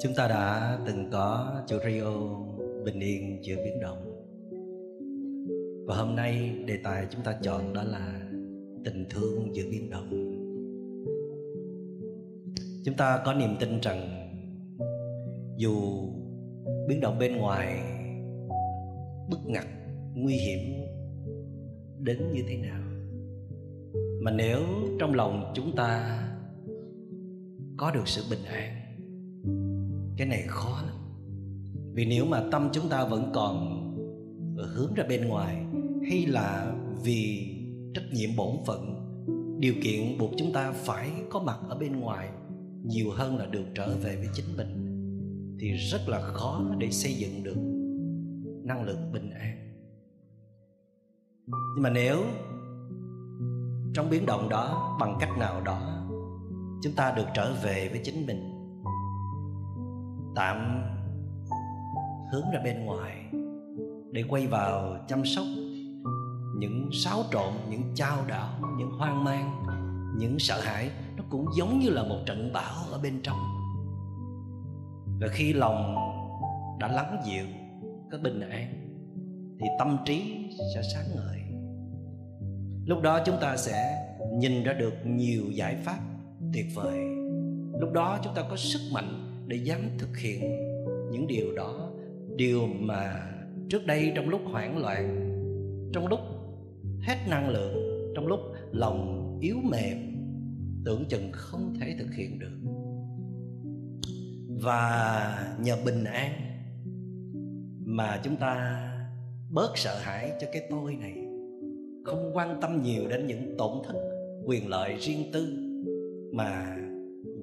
Chúng ta đã từng có chủ Rio bình yên giữa biến động. Và hôm nay đề tài chúng ta chọn đó là tình thương giữa biến động. Chúng ta có niềm tin rằng dù biến động bên ngoài bức ngặt, nguy hiểm đến như thế nào, mà nếu trong lòng chúng ta có được sự bình an cái này khó lắm. Vì nếu mà tâm chúng ta vẫn còn hướng ra bên ngoài, hay là vì trách nhiệm bổn phận, điều kiện buộc chúng ta phải có mặt ở bên ngoài nhiều hơn là được trở về với chính mình, thì rất là khó để xây dựng được năng lực bình an. Nhưng mà nếu trong biến động đó, bằng cách nào đó, chúng ta được trở về với chính mình tạm hướng ra bên ngoài để quay vào chăm sóc những xáo trộn, những trao đảo, những hoang mang, những sợ hãi. Nó cũng giống như là một trận bão ở bên trong. Và khi lòng đã lắng dịu có bình an, thì tâm trí sẽ sáng ngời. Lúc đó chúng ta sẽ nhìn ra được nhiều giải pháp tuyệt vời. Lúc đó chúng ta có sức mạnh để dám thực hiện những điều đó. Điều mà trước đây trong lúc hoảng loạn, trong lúc hết năng lượng, trong lúc lòng yếu mềm, tưởng chừng không thể thực hiện được. Và nhờ bình an mà chúng ta bớt sợ hãi cho cái tôi này. Không quan tâm nhiều đến những tổn thất, quyền lợi riêng tư mà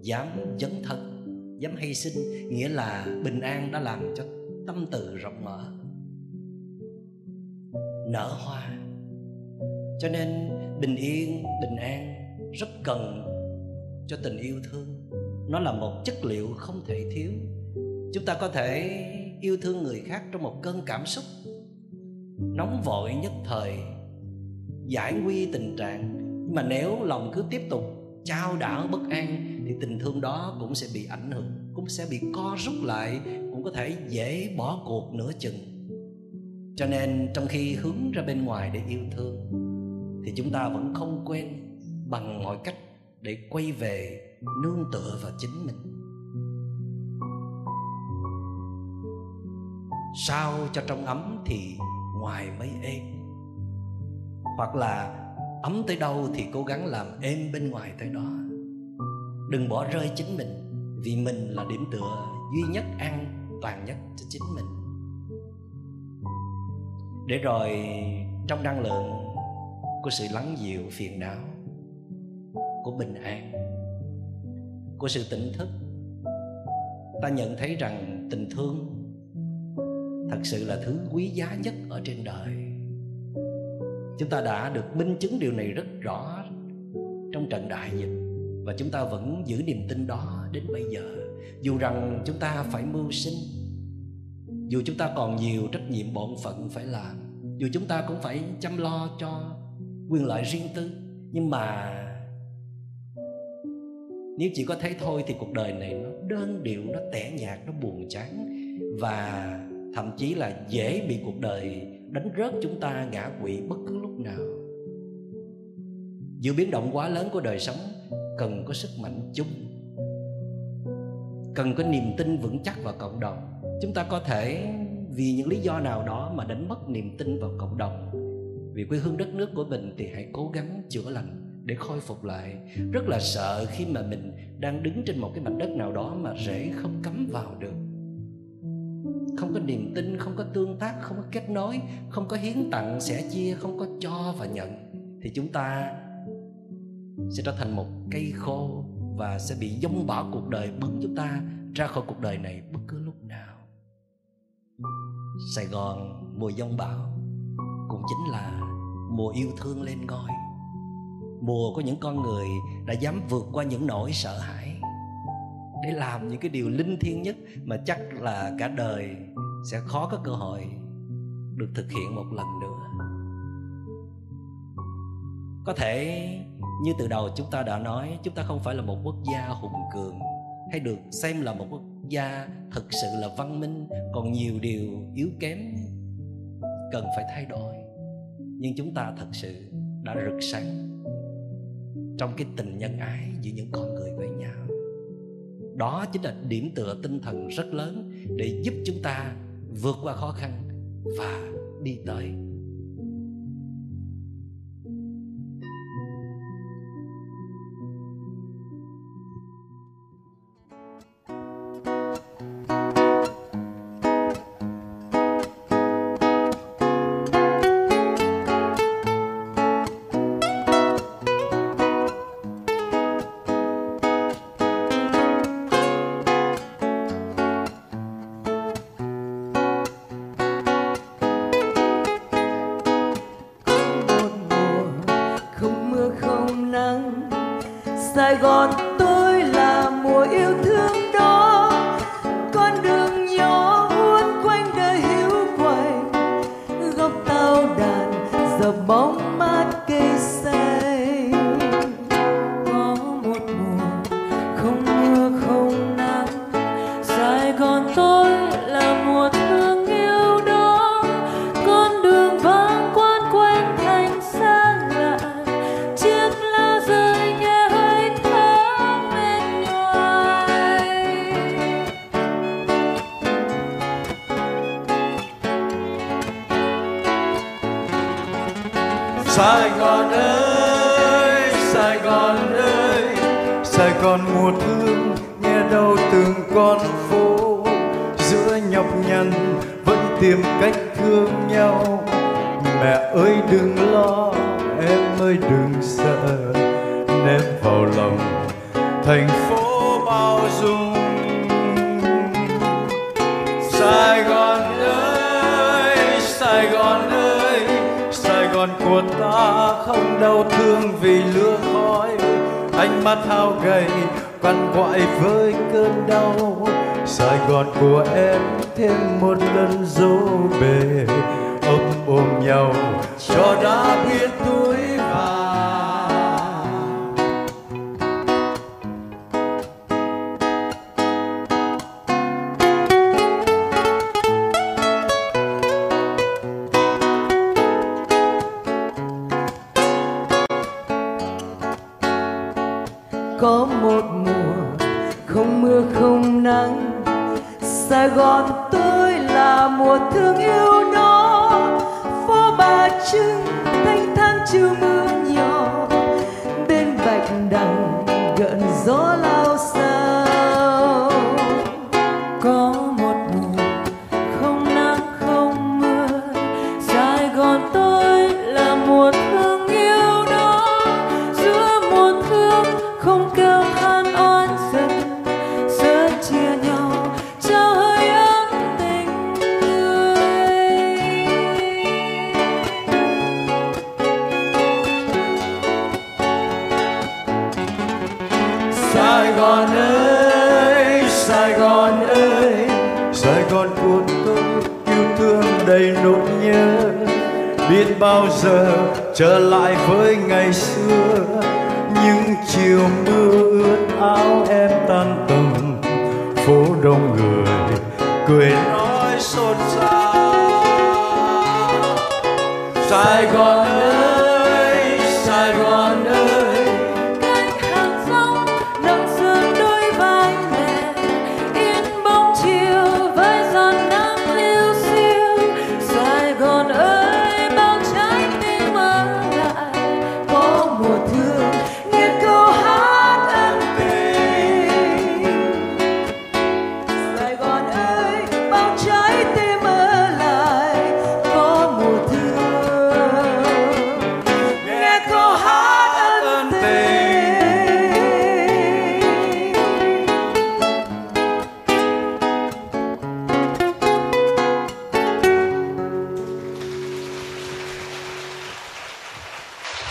dám dấn thân dám hy sinh nghĩa là bình an đã làm cho tâm từ rộng mở, nở hoa. Cho nên bình yên, bình an rất cần cho tình yêu thương. Nó là một chất liệu không thể thiếu. Chúng ta có thể yêu thương người khác trong một cơn cảm xúc nóng vội nhất thời, giải nguy tình trạng. Nhưng mà nếu lòng cứ tiếp tục trao đảo bất an thì tình thương đó cũng sẽ bị ảnh hưởng, cũng sẽ bị co rút lại, cũng có thể dễ bỏ cuộc nửa chừng. Cho nên trong khi hướng ra bên ngoài để yêu thương, thì chúng ta vẫn không quên bằng mọi cách để quay về nương tựa vào chính mình. Sao cho trong ấm thì ngoài mới êm? Hoặc là ấm tới đâu thì cố gắng làm êm bên ngoài tới đó đừng bỏ rơi chính mình, vì mình là điểm tựa duy nhất, an toàn nhất cho chính mình. Để rồi trong năng lượng của sự lắng dịu phiền não của bình an, của sự tỉnh thức, ta nhận thấy rằng tình thương thật sự là thứ quý giá nhất ở trên đời. Chúng ta đã được minh chứng điều này rất rõ trong trận đại dịch và chúng ta vẫn giữ niềm tin đó đến bây giờ. Dù rằng chúng ta phải mưu sinh, dù chúng ta còn nhiều trách nhiệm bổn phận phải làm, dù chúng ta cũng phải chăm lo cho quyền lợi riêng tư. Nhưng mà nếu chỉ có thế thôi thì cuộc đời này nó đơn điệu, nó tẻ nhạt, nó buồn chán. Và thậm chí là dễ bị cuộc đời đánh rớt chúng ta ngã quỵ bất cứ lúc nào. Giữa biến động quá lớn của đời sống cần có sức mạnh chung. Cần có niềm tin vững chắc vào cộng đồng. Chúng ta có thể, vì những lý do nào đó mà đánh mất niềm tin vào cộng đồng, vì quê hương đất nước của mình thì hãy cố gắng chữa lành để khôi phục lại. Rất là sợ khi mà mình đang đứng trên một cái mảnh đất nào đó mà rễ không cắm vào được. Không có niềm tin, không có tương tác, không có kết nối, không có hiến tặng, sẻ chia, không có cho và nhận, thì chúng ta sẽ trở thành một cây khô và sẽ bị dông bỏ cuộc đời bứng chúng ta ra khỏi cuộc đời này bất cứ lúc nào. Sài gòn, mùa dông bão cũng chính là mùa yêu thương lên ngôi. Mùa của những con người đã dám vượt qua những nỗi sợ hãi để làm những cái điều linh thiêng nhất mà chắc là cả đời sẽ khó có cơ hội được thực hiện một lần nữa. Có thể như từ đầu chúng ta đã nói, chúng ta không phải là một quốc gia hùng cường, hay được xem là một quốc gia thực sự là văn minh, còn nhiều điều yếu kém cần phải thay đổi. Nhưng chúng ta thật sự đã rực sáng trong cái tình nhân ái giữa những con người với nhau. Đó chính là điểm tựa tinh thần rất lớn để giúp chúng ta vượt qua khó khăn và đi tới Sài Sài Gòn ơi, Sài Gòn mùa thương nghe đâu từng con phố giữa nhọc nhằn vẫn tìm cách thương nhau. Mẹ ơi đừng lo, em ơi đừng sợ, ném vào lòng thành phố bao dung. Sài Gòn ơi, Sài Gòn ơi, Sài Gòn của ta không đau thương vì lương ánh mắt hao gầy quằn quại với cơn đau. Sài Gòn của em thêm một lần dỗ bề, ôm ôm nhau cho đã biết tôi có một mùa không mưa không nắng. Sài Gòn tôi là mùa thương yêu đó. Phố bà trưng, thanh thang chiều mưa. Lại với ngày xưa, những chiều mưa ướt áo em tan tầm, phố đông người cười nói xôn xao. Sài Gòn ơi,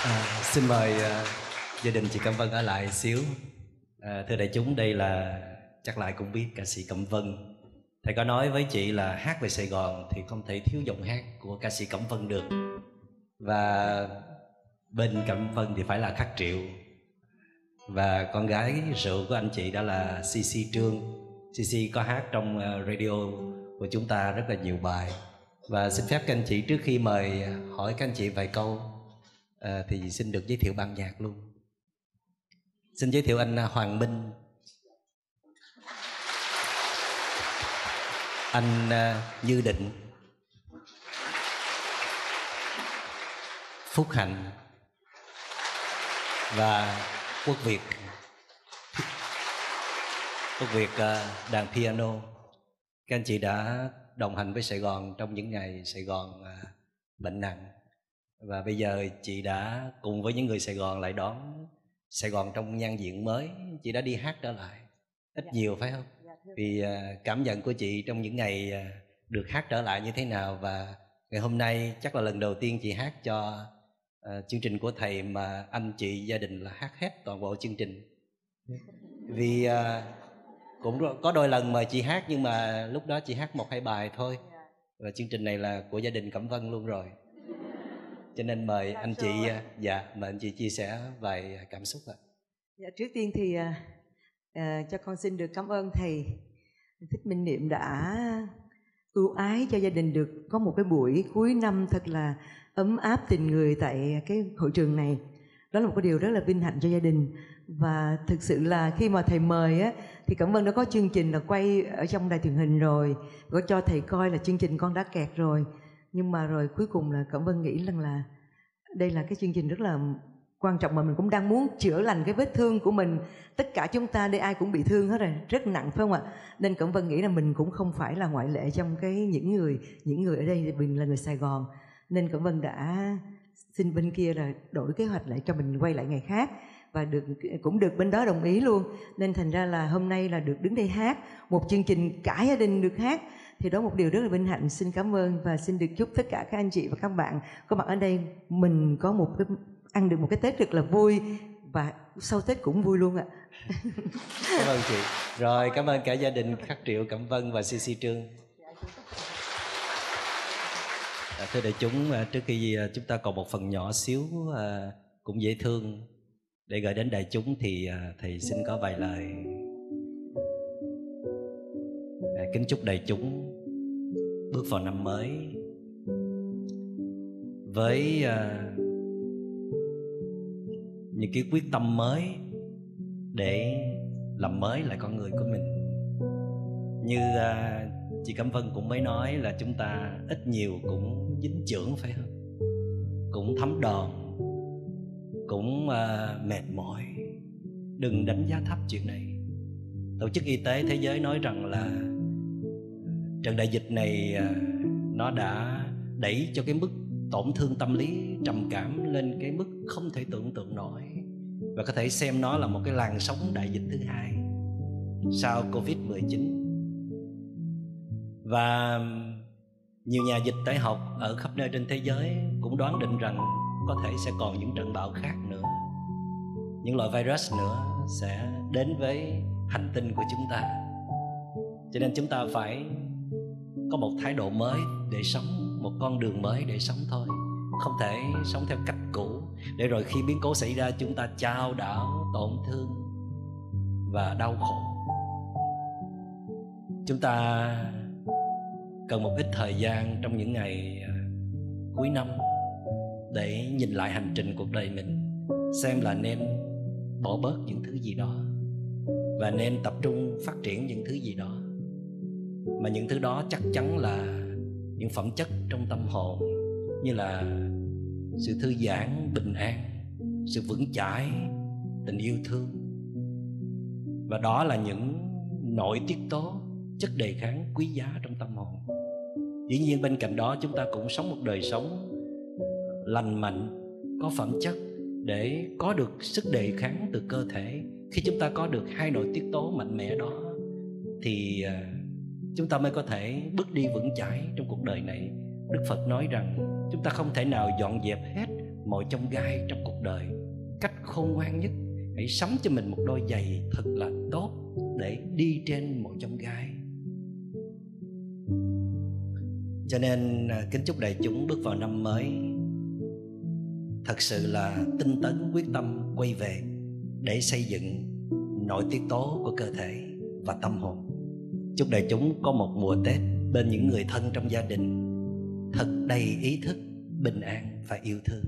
À, xin mời uh, gia đình chị Cẩm Vân ở lại xíu. À, thưa đại chúng, đây là chắc lại cũng biết ca sĩ Cẩm Vân. Thầy có nói với chị là hát về Sài Gòn thì không thể thiếu giọng hát của ca sĩ Cẩm Vân được. Và bên Cẩm Vân thì phải là Khắc Triệu. Và con gái rượu của anh chị đó là CC Trương. CC có hát trong à, radio của chúng ta rất là nhiều bài và xin phép các anh chị trước khi mời à, hỏi các anh chị vài câu à, thì xin được giới thiệu ban nhạc luôn. Xin giới thiệu anh à, Hoàng Minh. Anh à, Như Định. Phúc Hạnh. Và Quốc Việt. Quốc Việt à, đàn piano. Các anh chị đã đồng hành với Sài Gòn trong những ngày Sài Gòn à, bệnh nặng và bây giờ chị đã cùng với những người Sài Gòn lại đón Sài Gòn trong nhan diện mới. Chị đã đi hát trở lại. Ít dạ. nhiều phải không? Dạ, vì à, cảm nhận của chị trong những ngày à, được hát trở lại như thế nào? Và ngày hôm nay chắc là lần đầu tiên chị hát cho uh, chương trình của thầy mà anh chị gia đình là hát hết toàn bộ chương trình. Vì uh, cũng có đôi lần mời chị hát nhưng mà lúc đó chị hát một hai bài thôi. Dạ. và chương trình này là của gia đình cẩm vân luôn rồi cho nên mời dạ, anh chị dạ mời anh chị chia sẻ vài cảm xúc ạ. Dạ trước tiên thì uh, uh, cho con xin được cảm ơn thầy. Thích minh niệm đã ưu ái cho gia đình được có một cái buổi cuối năm thật là ấm áp tình người tại cái hội trường này. Đó là một cái điều rất là vinh hạnh cho gia đình. Và thực sự là khi mà thầy mời á thì cẩm vân đã có chương trình là quay ở trong đài truyền hình rồi có cho thầy coi là chương trình con đã kẹt rồi nhưng mà rồi cuối cùng là cẩm vân nghĩ rằng là đây là cái chương trình rất là quan trọng mà mình cũng đang muốn chữa lành cái vết thương của mình. Tất cả chúng ta đây ai cũng bị thương hết rồi, rất nặng, phải không ạ? Nên cẩm vân nghĩ là mình cũng không phải là ngoại lệ trong cái những người những người ở đây mình là người sài gòn. Nên cẩm vân đã xin bên kia là đổi kế hoạch lại cho mình quay lại ngày khác và được, cũng được bên đó đồng ý luôn. Nên thành ra là hôm nay là được đứng đây hát một chương trình cả gia đình được hát thì đó một điều rất là vinh hạnh. Xin cảm ơn và xin được chúc tất cả các anh chị và các bạn. Có mặt ở đây mình có một cái ăn được một cái tết rất là vui và sau tết cũng vui luôn ạ. Cảm ơn chị. Rồi cảm ơn cả gia đình khắc triệu cẩm vân và cc trương. À, thưa đại chúng à, trước khi à, chúng ta còn một phần nhỏ xíu à, cũng dễ thương để gửi đến đại chúng thì thầy xin có vài lời kính chúc đại chúng bước vào năm mới. Với à, những cái quyết tâm mới để làm mới lại con người của mình. Như à, chị Cẩm Vân cũng mới nói là chúng ta ít nhiều cũng dính trưởng phải không? Cũng thấm đòn cũng uh, mệt mỏi. Đừng đánh giá thấp chuyện này. Tổ chức y tế thế giới nói rằng là trận đại dịch này à, nó đã đẩy cho cái mức tổn thương tâm lý trầm cảm lên cái mức không thể tưởng tượng nổi. Và có thể xem nó là một cái làn sóng đại dịch thứ hai sau covid 19 và nhiều nhà dịch tễ học ở khắp nơi trên thế giới cũng đoán định rằng có thể sẽ còn những trận bão khác nữa. Những loại virus nữa sẽ đến với hành tinh của chúng ta. Cho nên chúng ta phải có một thái độ mới để sống, một con đường mới để sống thôi. Không thể sống theo cách cũ. Để rồi khi biến cố xảy ra, chúng ta trao đảo tổn thương và đau khổ. Chúng ta cần một ít thời gian trong những ngày à, cuối năm để nhìn lại hành trình cuộc đời mình, xem là nên bỏ bớt những thứ gì đó và nên tập trung phát triển những thứ gì đó mà những thứ đó chắc chắn là những phẩm chất trong tâm hồn, như là sự thư giãn, bình an, sự vững chãi, tình yêu thương. Và đó là những nội tiết tố, chất đề kháng quý giá trong tâm hồn. Dĩ nhiên bên cạnh đó chúng ta cũng sống một đời sống lành mạnh, có phẩm chất để có được sức đề kháng từ cơ thể. Khi chúng ta có được hai nội tiết tố mạnh mẽ đó, thì à, chúng ta mới có thể bước đi vững chãi trong cuộc đời này. Đức phật nói rằng, chúng ta không thể nào dọn dẹp hết mọi chông gai trong cuộc đời. Cách khôn ngoan nhất, hãy sắm cho mình một đôi giày thật là tốt để đi trên mọi chông gai. Cho nên à, kính chúc đại chúng bước vào năm mới. Thật sự là tinh tấn quyết tâm quay về để xây dựng nội tiết tố của cơ thể và tâm hồn chúc đại chúng có một mùa tết bên những người thân trong gia đình. Thật đầy ý thức, bình an và yêu thương.